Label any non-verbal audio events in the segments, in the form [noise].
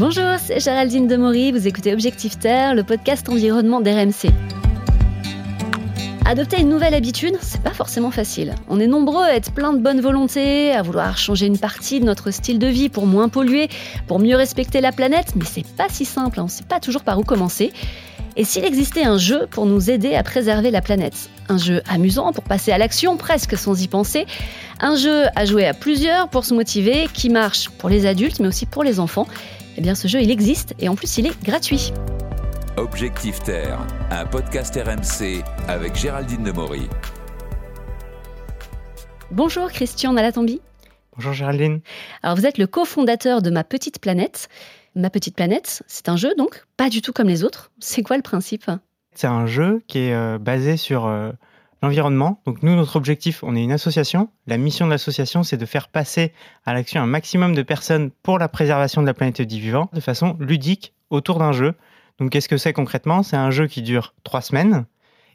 Bonjour, c'est Géraldine Demory, vous écoutez Objectif Terre, le podcast environnement d'RMC. Adopter une nouvelle habitude, c'est pas forcément facile. On est nombreux à être plein de bonne volonté, à vouloir changer une partie de notre style de vie pour moins polluer, pour mieux respecter la planète, mais c'est pas si simple, hein. on sait pas toujours par où commencer. Et s'il existait un jeu pour nous aider à préserver la planète? Un jeu amusant pour passer à l'action presque sans y penser Un jeu à jouer à plusieurs pour se motiver, qui marche pour les adultes mais aussi pour les enfants Eh bien ce jeu il existe et en plus il est gratuit. Objectif Terre, un podcast RMC avec Géraldine Demory. Bonjour Christian Nalatambi. Bonjour Géraldine. Alors vous êtes le cofondateur de Ma Petite Planète. Ma Petite Planète, c'est un jeu donc, pas du tout comme les autres. C'est quoi le principe? C'est un jeu qui est euh, basé sur euh, l'environnement. Donc nous, notre objectif, on est une association. La mission de l'association, c'est de faire passer à l'action un maximum de personnes pour la préservation de la planète et du vivant de façon ludique autour d'un jeu. Donc qu'est-ce que c'est concrètement? C'est un jeu qui dure trois semaines.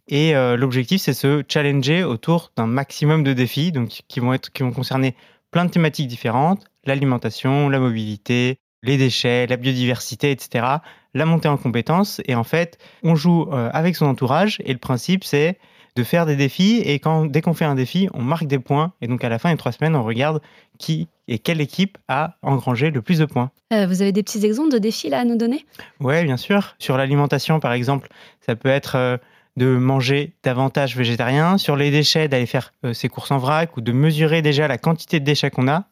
Et euh, l'objectif, c'est se challenger autour d'un maximum de défis, donc qui vont être, qui vont concerner plein de thématiques différentes l'alimentation, la mobilité, les déchets, la biodiversité, etc. La montée en compétences. Et en fait, on joue euh, avec son entourage. Et le principe, c'est de faire des défis. Et quand, dès qu'on fait un défi, on marque des points. Et donc, à la fin des trois semaines, on regarde qui et quelle équipe a engrangé le plus de points. Euh, vous avez des petits exemples de défis là à nous donner? Oui, bien sûr. Sur l'alimentation, par exemple, ça peut être euh, de manger davantage végétarien. Sur les déchets, d'aller faire ses courses en vrac ou de mesurer déjà la quantité de déchets qu'on a.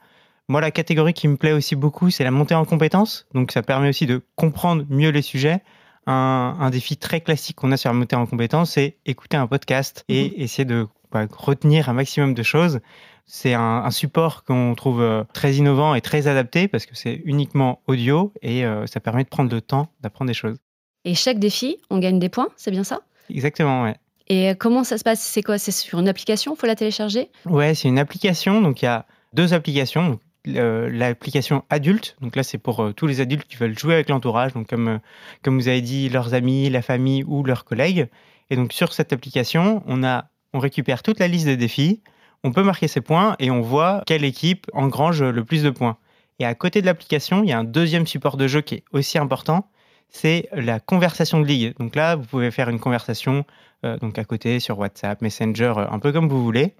Moi, la catégorie qui me plaît aussi beaucoup, c'est la montée en compétences. Donc, ça permet aussi de comprendre mieux les sujets. Un, défi très classique qu'on a sur la montée en compétences, c'est écouter un podcast et mhm. essayer de bah, retenir un maximum de choses. C'est un, support qu'on trouve euh, très innovant et très adapté parce que c'est uniquement audio et euh, ça permet de prendre le temps d'apprendre des choses. Et chaque défi, on gagne des points, c'est bien ça? Exactement, ouais. Et comment ça se passe? C'est quoi? C'est sur une application? Il faut la télécharger? Ouais, c'est une application. Donc il y a deux applications l'application adulte. Donc là, c'est pour euh, tous les adultes qui veulent jouer avec l'entourage, donc comme, euh, comme vous avez dit, leurs amis, la famille ou leurs collègues. Et donc sur cette application, on, a, on récupère toute la liste des défis, on peut marquer ses points et on voit quelle équipe engrange le plus de points. Et à côté de l'application, il y a un deuxième support de jeu qui est aussi important, c'est la conversation de ligue. Donc là, vous pouvez faire une conversation euh, donc à côté sur WhatsApp, Messenger, un peu comme vous voulez.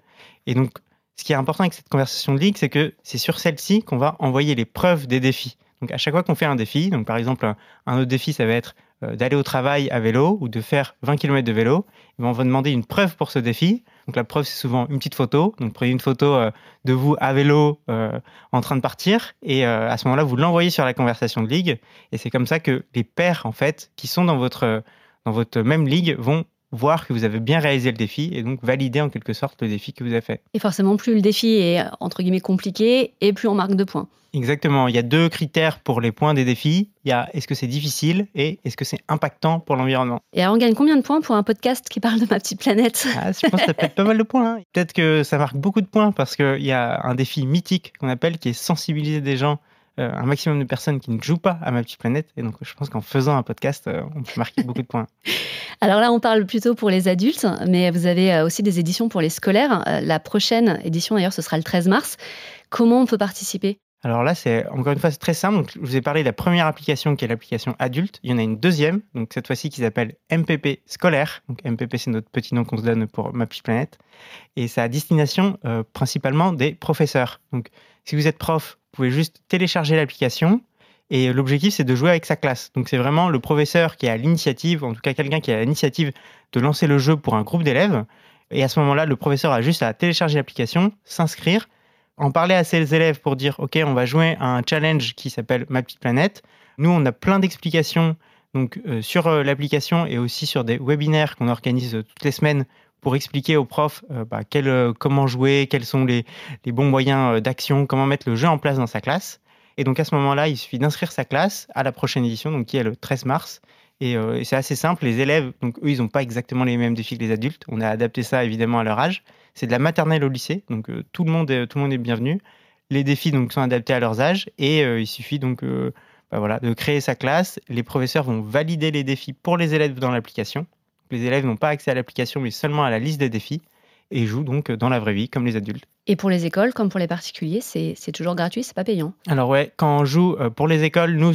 Et donc ce qui est important avec cette conversation de ligue, c'est que c'est sur celle-ci qu'on va envoyer les preuves des défis. Donc à chaque fois qu'on fait un défi, donc par exemple un autre défi, ça va être euh, d'aller au travail à vélo ou de faire 20 km de vélo, on va demander une preuve pour ce défi. Donc la preuve, c'est souvent une petite photo. Donc prenez une photo euh, de vous à vélo euh, en train de partir et à ce moment-là, vous l'envoyez sur la conversation de ligue. Et c'est comme ça que les pairs, en fait, qui sont dans votre, dans votre même ligue, vont voir que vous avez bien réalisé le défi et donc valider en quelque sorte le défi que vous avez fait. Et forcément, plus le défi est entre guillemets compliqué et plus on marque de points. Exactement. Il y a deux critères pour les points des défis. Il y a est-ce que c'est difficile et est-ce que c'est impactant pour l'environnement. Et alors, on gagne combien de points pour un podcast qui parle de ma petite planète? Ah, Je pense que ça peut être pas mal de points. Hein. Peut-être que ça marque beaucoup de points parce qu'il y a un défi mythique qu'on appelle qui est sensibiliser des gens euh, un maximum de personnes qui ne jouent pas à ma petite planète. Et donc, je pense qu'en faisant un podcast, euh, on peut marquer beaucoup de points. [laughs] Alors là, on parle plutôt pour les adultes, mais vous avez euh, aussi des éditions pour les scolaires. La prochaine édition, d'ailleurs, ce sera le 13 mars. Comment on peut participer? Alors là, c'est encore une fois très simple. Donc, je vous ai parlé de la première application qui est l'application adulte. Il y en a une deuxième, donc cette fois-ci qui s'appelle MPP scolaire. Donc MPP, c'est notre petit nom qu'on se donne pour ma petite planète. Et c'est à destination principalement des professeurs. Donc si vous êtes prof, pouvez juste télécharger l'application et l'objectif, c'est de jouer avec sa classe. Donc, c'est vraiment le professeur qui a l'initiative, en tout cas quelqu'un qui a l'initiative de lancer le jeu pour un groupe d'élèves. Et à ce moment-là, le professeur a juste à télécharger l'application, s'inscrire, en parler à ses élèves pour dire OK, on va jouer à un challenge qui s'appelle Ma petite planète. Nous, on a plein d'explications donc euh, sur euh, l'application et aussi sur des webinaires qu'on organise euh, toutes les semaines pour expliquer aux profs euh, bah, euh, comment jouer, quels sont les, bons moyens euh, d'action, comment mettre le jeu en place dans sa classe. Et donc à ce moment-là, il suffit d'inscrire sa classe à la prochaine édition, donc qui est le 13 mars. Et, c'est assez simple. Les élèves, eux, ils n'ont pas exactement les mêmes défis que les adultes. On a adapté ça évidemment à leur âge. C'est de la maternelle au lycée, donc tout le monde est, tout le monde est bienvenu. Les défis sont adaptés à leurs âges et il suffit donc bah, voilà de créer sa classe. Les professeurs vont valider les défis pour les élèves dans l'application. Les élèves n'ont pas accès à l'application, mais seulement à la liste des défis et jouent donc dans la vraie vie comme les adultes. Et pour les écoles, comme pour les particuliers, c'est toujours gratuit, c'est pas payant Alors ouais, quand on joue euh, pour les écoles, nous,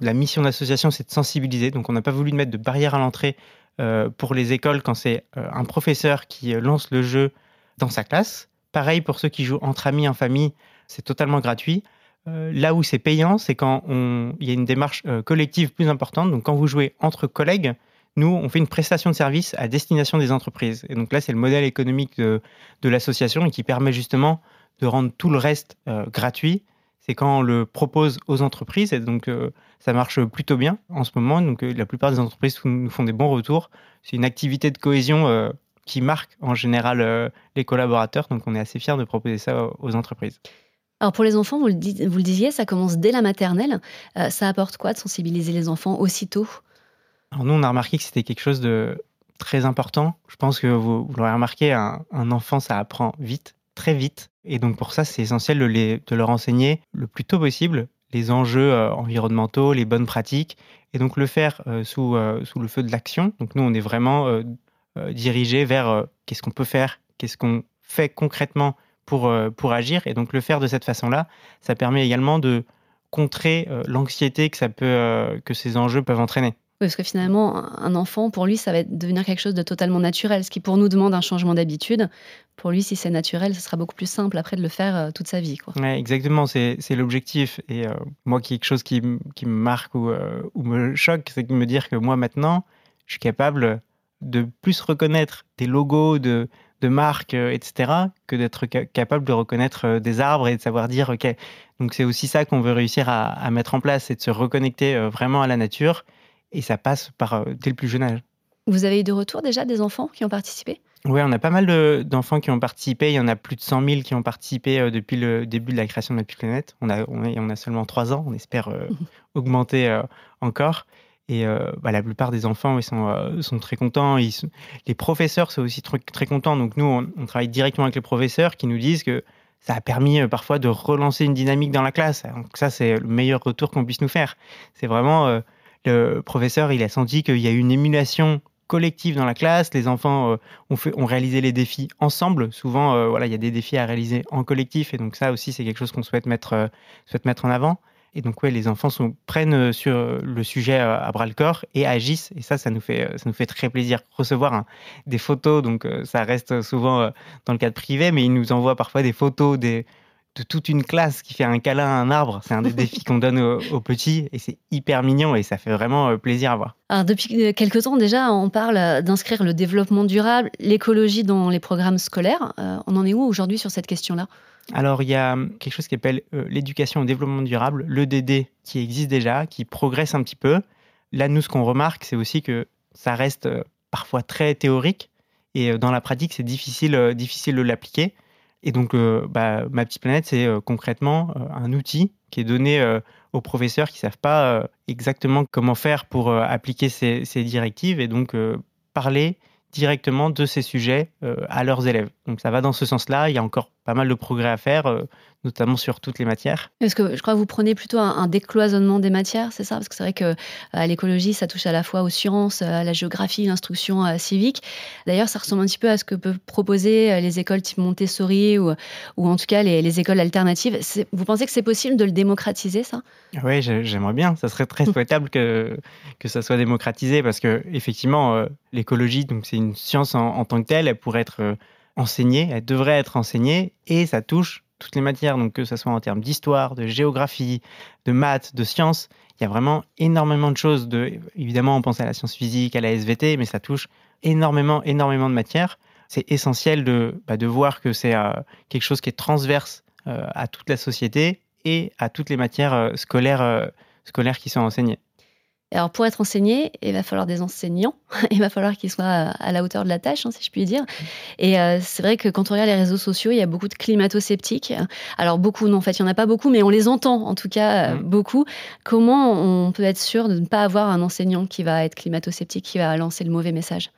la mission d'association, c'est de sensibiliser. Donc, on n'a pas voulu mettre de barrière à l'entrée euh, pour les écoles quand c'est euh, un professeur qui euh, lance le jeu dans sa classe. Pareil pour ceux qui jouent entre amis, en famille, c'est totalement gratuit. là où c'est payant, c'est quand on... il y a une démarche collective plus importante. Donc, quand vous jouez entre collègues, nous, on fait une prestation de service à destination des entreprises. Et donc là, c'est le modèle économique de, l'association et qui permet justement de rendre tout le reste gratuit c'est quand on le propose aux entreprises. Et donc, euh, ça marche plutôt bien en ce moment. Donc, euh, la plupart des entreprises nous font des bons retours. C'est une activité de cohésion euh, qui marque en général les collaborateurs. Donc, on est assez fiers de proposer ça aux entreprises. Alors pour les enfants, vous le, disiez, ça commence dès la maternelle. ça apporte quoi de sensibiliser les enfants aussitôt? Alors nous, on a remarqué que c'était quelque chose de très important. Je pense que vous, l'aurez remarqué, un enfant, ça apprend vite très vite. Et donc pour ça, c'est essentiel de, leur enseigner le plus tôt possible les enjeux euh, environnementaux, les bonnes pratiques, et donc le faire euh, sous, euh, sous le feu de l'action. Donc nous, on est vraiment dirigé vers qu'est-ce qu'on peut faire, qu'est-ce qu'on fait concrètement pour, agir, et donc le faire de cette façon-là, ça permet également de contrer l'anxiété que ces enjeux peuvent entraîner parce que finalement, un enfant, pour lui, ça va devenir quelque chose de totalement naturel. Ce qui, pour nous, demande un changement d'habitude. Pour lui, si c'est naturel, ce sera beaucoup plus simple après de le faire euh, toute sa vie. Exactement, c'est l'objectif. Et euh, moi, quelque chose qui, me marque ou, euh, ou me choque, c'est de me dire que moi, maintenant, je suis capable de plus reconnaître des logos de, de marques, etc., que d'être capable de reconnaître des arbres et de savoir dire, OK, donc c'est aussi ça qu'on veut réussir à, à, mettre en place, c'est de se reconnecter vraiment à la nature et ça passe par euh, dès le plus jeune âge. Vous avez eu de retour déjà des enfants qui ont participé? Oui, on a pas mal d'enfants qui ont participé. Il y en a plus de 100 000 qui ont participé euh, depuis le début de la création de la planète. On a, on, a seulement 3 ans, on espère euh, [laughs] augmenter encore. Et bah, la plupart des enfants ils sont, sont très contents. Ils Les professeurs sont aussi très, très contents. Donc nous, on, travaille directement avec les professeurs qui nous disent que ça a permis parfois de relancer une dynamique dans la classe. Donc ça, c'est le meilleur retour qu'on puisse nous faire. C'est vraiment le professeur, il a senti qu'il y a eu une émulation collective dans la classe. Les enfants euh, ont, réalisé les défis ensemble. Souvent, euh, voilà, il y a des défis à réaliser en collectif, et donc ça aussi, c'est quelque chose qu'on souhaite mettre, euh, souhaite mettre en avant. Et donc, ouais, les enfants prennent sur le sujet à bras le corps et agissent. Et ça, ça nous fait, ça nous fait très plaisir. Recevoir des photos, donc ça reste souvent dans le cadre privé, mais ils nous envoient parfois des photos des, de toute une classe qui fait un câlin à un arbre. C'est un des [laughs] défis qu'on donne aux, petits et c'est hyper mignon et ça fait vraiment euh, plaisir à voir. Alors depuis quelques temps déjà, on parle d'inscrire le développement durable, l'écologie dans les programmes scolaires. Euh, on en est où aujourd'hui sur cette question-là? Alors, il y a quelque chose qui s'appelle euh, l'éducation au développement durable, l'EDD, qui existe déjà, qui progresse un petit peu. Là, nous, ce qu'on remarque, c'est aussi que ça reste parfois très théorique et dans la pratique, c'est difficile, difficile de l'appliquer. Et donc, euh, bah, ma petite planète, c'est euh, concrètement euh, un outil qui est donné aux professeurs qui ne savent pas exactement comment faire pour appliquer ces, ces, directives et donc parler directement de ces sujets à leurs élèves. Donc ça va dans ce sens-là. Il y a encore pas mal de progrès à faire, euh, notamment sur toutes les matières. Parce que je crois que vous prenez plutôt un, décloisonnement des matières, c'est ça? Parce que c'est vrai que euh, l'écologie, ça touche à la fois aux sciences, à la géographie, l'instruction euh, civique. D'ailleurs, ça ressemble un petit peu à ce que peuvent proposer les écoles type Montessori ou, ou en tout cas les, écoles alternatives. Vous pensez que c'est possible de le démocratiser, ça? Oui, j'aimerais bien. Ça serait très [laughs] souhaitable que, que ça soit démocratisé parce que effectivement, l'écologie, donc c'est une science en, en, tant que telle, elle pourrait être enseignée, elle devrait être enseignée, et ça touche toutes les matières, donc que ce soit en termes d'histoire, de géographie, de maths, de sciences, il y a vraiment énormément de choses. De, évidemment, on pense à la science physique, à la SVT, mais ça touche énormément, énormément de matières. C'est essentiel de, bah, de voir que c'est euh, quelque chose qui est transverse euh, à toute la société et à toutes les matières euh, scolaires, scolaires qui sont enseignées. Alors pour être enseigné, il va falloir des enseignants, [laughs] il va falloir qu'ils soient à la hauteur de la tâche, hein, si je puis dire. Et euh, c'est vrai que quand on regarde les réseaux sociaux, il y a beaucoup de climato-sceptiques. Alors beaucoup, non, en fait, il n'y en a pas beaucoup, mais on les entend en tout cas euh, mm. beaucoup. Comment on peut être sûr de ne pas avoir un enseignant qui va être climato-sceptique, qui va lancer le mauvais message?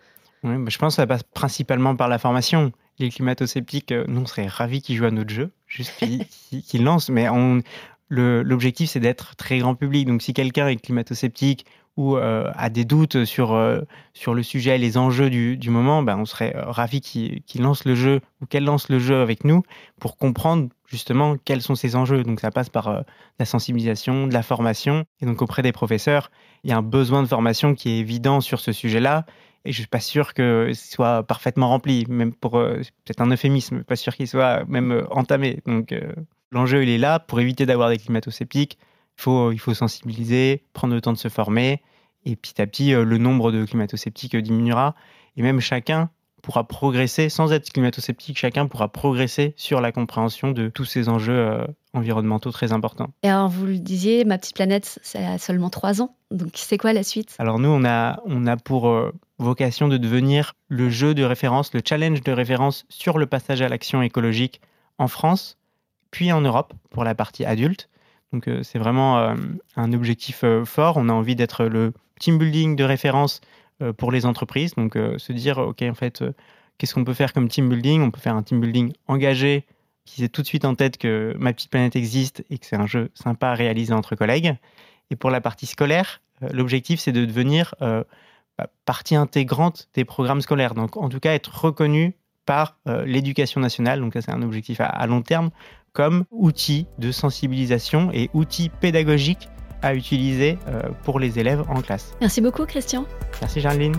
Oui, Je pense que ça passe principalement par la formation. Les climato-sceptiques, euh, nous, on serait ravis qu'ils jouent à notre jeu, juste qu'ils [laughs] lancent, mais on, l'objectif, c'est d'être très grand public. Donc, si quelqu'un est climato-sceptique ou euh, a des doutes sur, euh, sur le sujet, les enjeux du, du moment, ben, on serait euh, ravi qu'il lance le jeu ou qu'elle lance le jeu avec nous pour comprendre justement quels sont ces enjeux. Donc ça passe par la sensibilisation, de la formation. Et donc auprès des professeurs, il y a un besoin de formation qui est évident sur ce sujet-là. Et je suis pas sûr que ce soit parfaitement rempli, même pour peut-être un euphémisme, pas sûr qu'il soit même entamé. Donc l'enjeu il est là pour éviter d'avoir des climato-sceptiques. Il faut, il faut sensibiliser, prendre le temps de se former, et petit à petit le nombre de climato-sceptiques diminuera. Et même chacun pourra progresser, sans être climato-sceptique, chacun pourra progresser sur la compréhension de tous ces enjeux euh, environnementaux très importants. Et alors, vous le disiez, Ma Petite Planète, ça a seulement trois ans. Donc, c'est quoi la suite? Alors, nous, on a, on a pour euh, vocation de devenir le jeu de référence, le challenge de référence sur le passage à l'action écologique en France, puis en Europe pour la partie adulte. Donc, euh, c'est vraiment un objectif fort. On a envie d'être le team building de référence euh, pour les entreprises. Donc, euh, se dire, OK, en fait, euh, qu'est-ce qu'on peut faire comme team building? On peut faire un team building engagé qui sait tout de suite en tête que Ma Petite Planète existe et que c'est un jeu sympa à réaliser entre collègues. Et pour la partie scolaire, l'objectif, c'est de devenir bah, partie intégrante des programmes scolaires. Donc, en tout cas, être reconnu par l'éducation nationale. Donc, ça, c'est un objectif à long terme comme outil de sensibilisation et outil pédagogique à utiliser euh, pour les élèves en classe. Merci beaucoup Christian. Merci Jeanne-Line.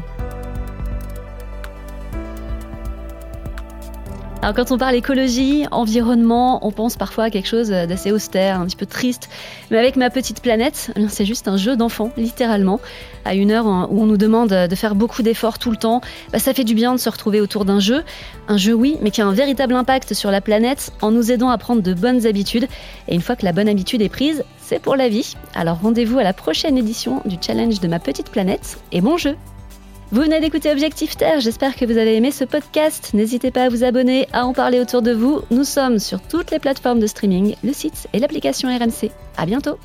Alors quand on parle écologie, environnement, on pense parfois à quelque chose d'assez austère, un petit peu triste. Mais avec ma petite planète, c'est juste un jeu d'enfant, littéralement. À une heure où on nous demande de faire beaucoup d'efforts tout le temps, bah, ça fait du bien de se retrouver autour d'un jeu. Un jeu oui, mais qui a un véritable impact sur la planète en nous aidant à prendre de bonnes habitudes. Et une fois que la bonne habitude est prise, c'est pour la vie. Alors rendez-vous à la prochaine édition du challenge de ma petite planète et bon jeu vous venez d'écouter Objectif Terre, j'espère que vous avez aimé ce podcast. N'hésitez pas à vous abonner, à en parler autour de vous. Nous sommes sur toutes les plateformes de streaming, le site et l'application RMC. À bientôt!